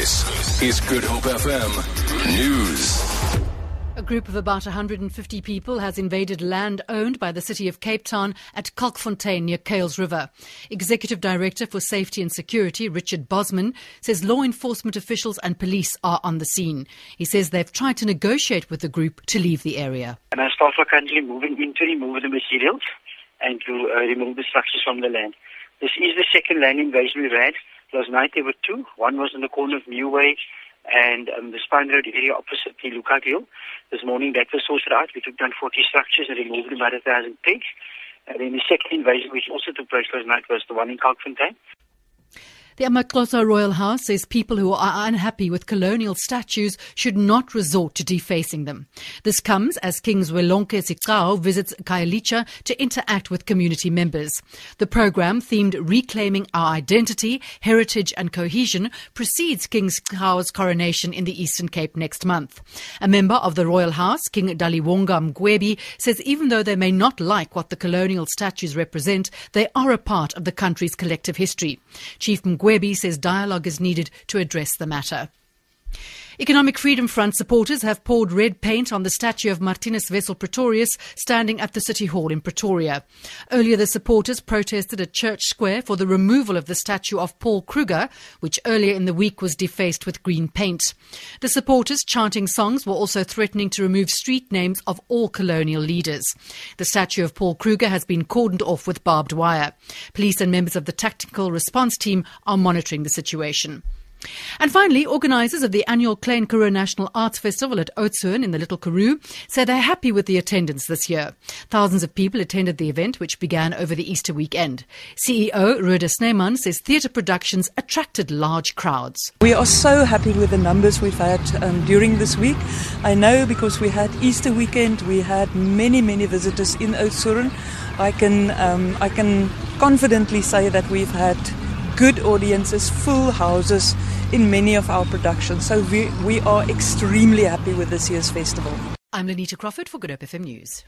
This is Good Hope FM News. A group of about 150 people has invaded land owned by the city of Cape Town at Kalkfontein near Kuils River. Executive Director for Safety and Security, Richard Bosman, says law enforcement officials and police are on the scene. He says they've tried to negotiate with the group to leave the area. And our staff are currently moving in to remove the materials and to uh, remove the structures from the land. This is the second land invasion we've had. Last night there were two. One was in the corner of New Way and um, the Spine Road area opposite the Lookout Hill. This morning that was sorted out. We took down 40 structures and removed about a thousand pigs. And then the second invasion, which also took place last night, was the one in Kalkfontein. The Amaxhosa Royal House says people who are unhappy with colonial statues should not resort to defacing them. This comes as King Zwelonke Sigcawu visits Khayelitsha to interact with community members. The program, themed Reclaiming Our Identity, Heritage and Cohesion, precedes King Sigcawu's coronation in the Eastern Cape next month. A member of the Royal House, King Daliwonga Mgwebi, says even though they may not like what the colonial statues represent, they are a part of the country's collective history. Chief Mgwebi Webby says dialogue is needed to address the matter. Economic Freedom Front supporters have poured red paint on the statue of Martinus Wessel Pretorius standing at the City Hall in Pretoria. Earlier, the supporters protested at Church Square for the removal of the statue of Paul Kruger, which earlier in the week was defaced with green paint. The supporters chanting songs were also threatening to remove street names of all colonial leaders. The statue of Paul Kruger has been cordoned off with barbed wire. Police and members of the tactical response team are monitoring the situation. And finally, organisers of the annual Klein Karoo National Arts Festival at Oudtshoorn in the Little Karoo say they're happy with the attendance this year. Thousands of people attended the event, which began over the Easter weekend. CEO Rhoda Snyman says theatre productions attracted large crowds. We are so happy with the numbers we've had um, during this week. I know because we had Easter weekend, we had many, many visitors in Oudtshoorn. I can, um, I can confidently say that we've had good audiences, full houses in many of our productions. So we, we are extremely happy with this year's festival. I'm Lenita Crawford for Good Hope FM News.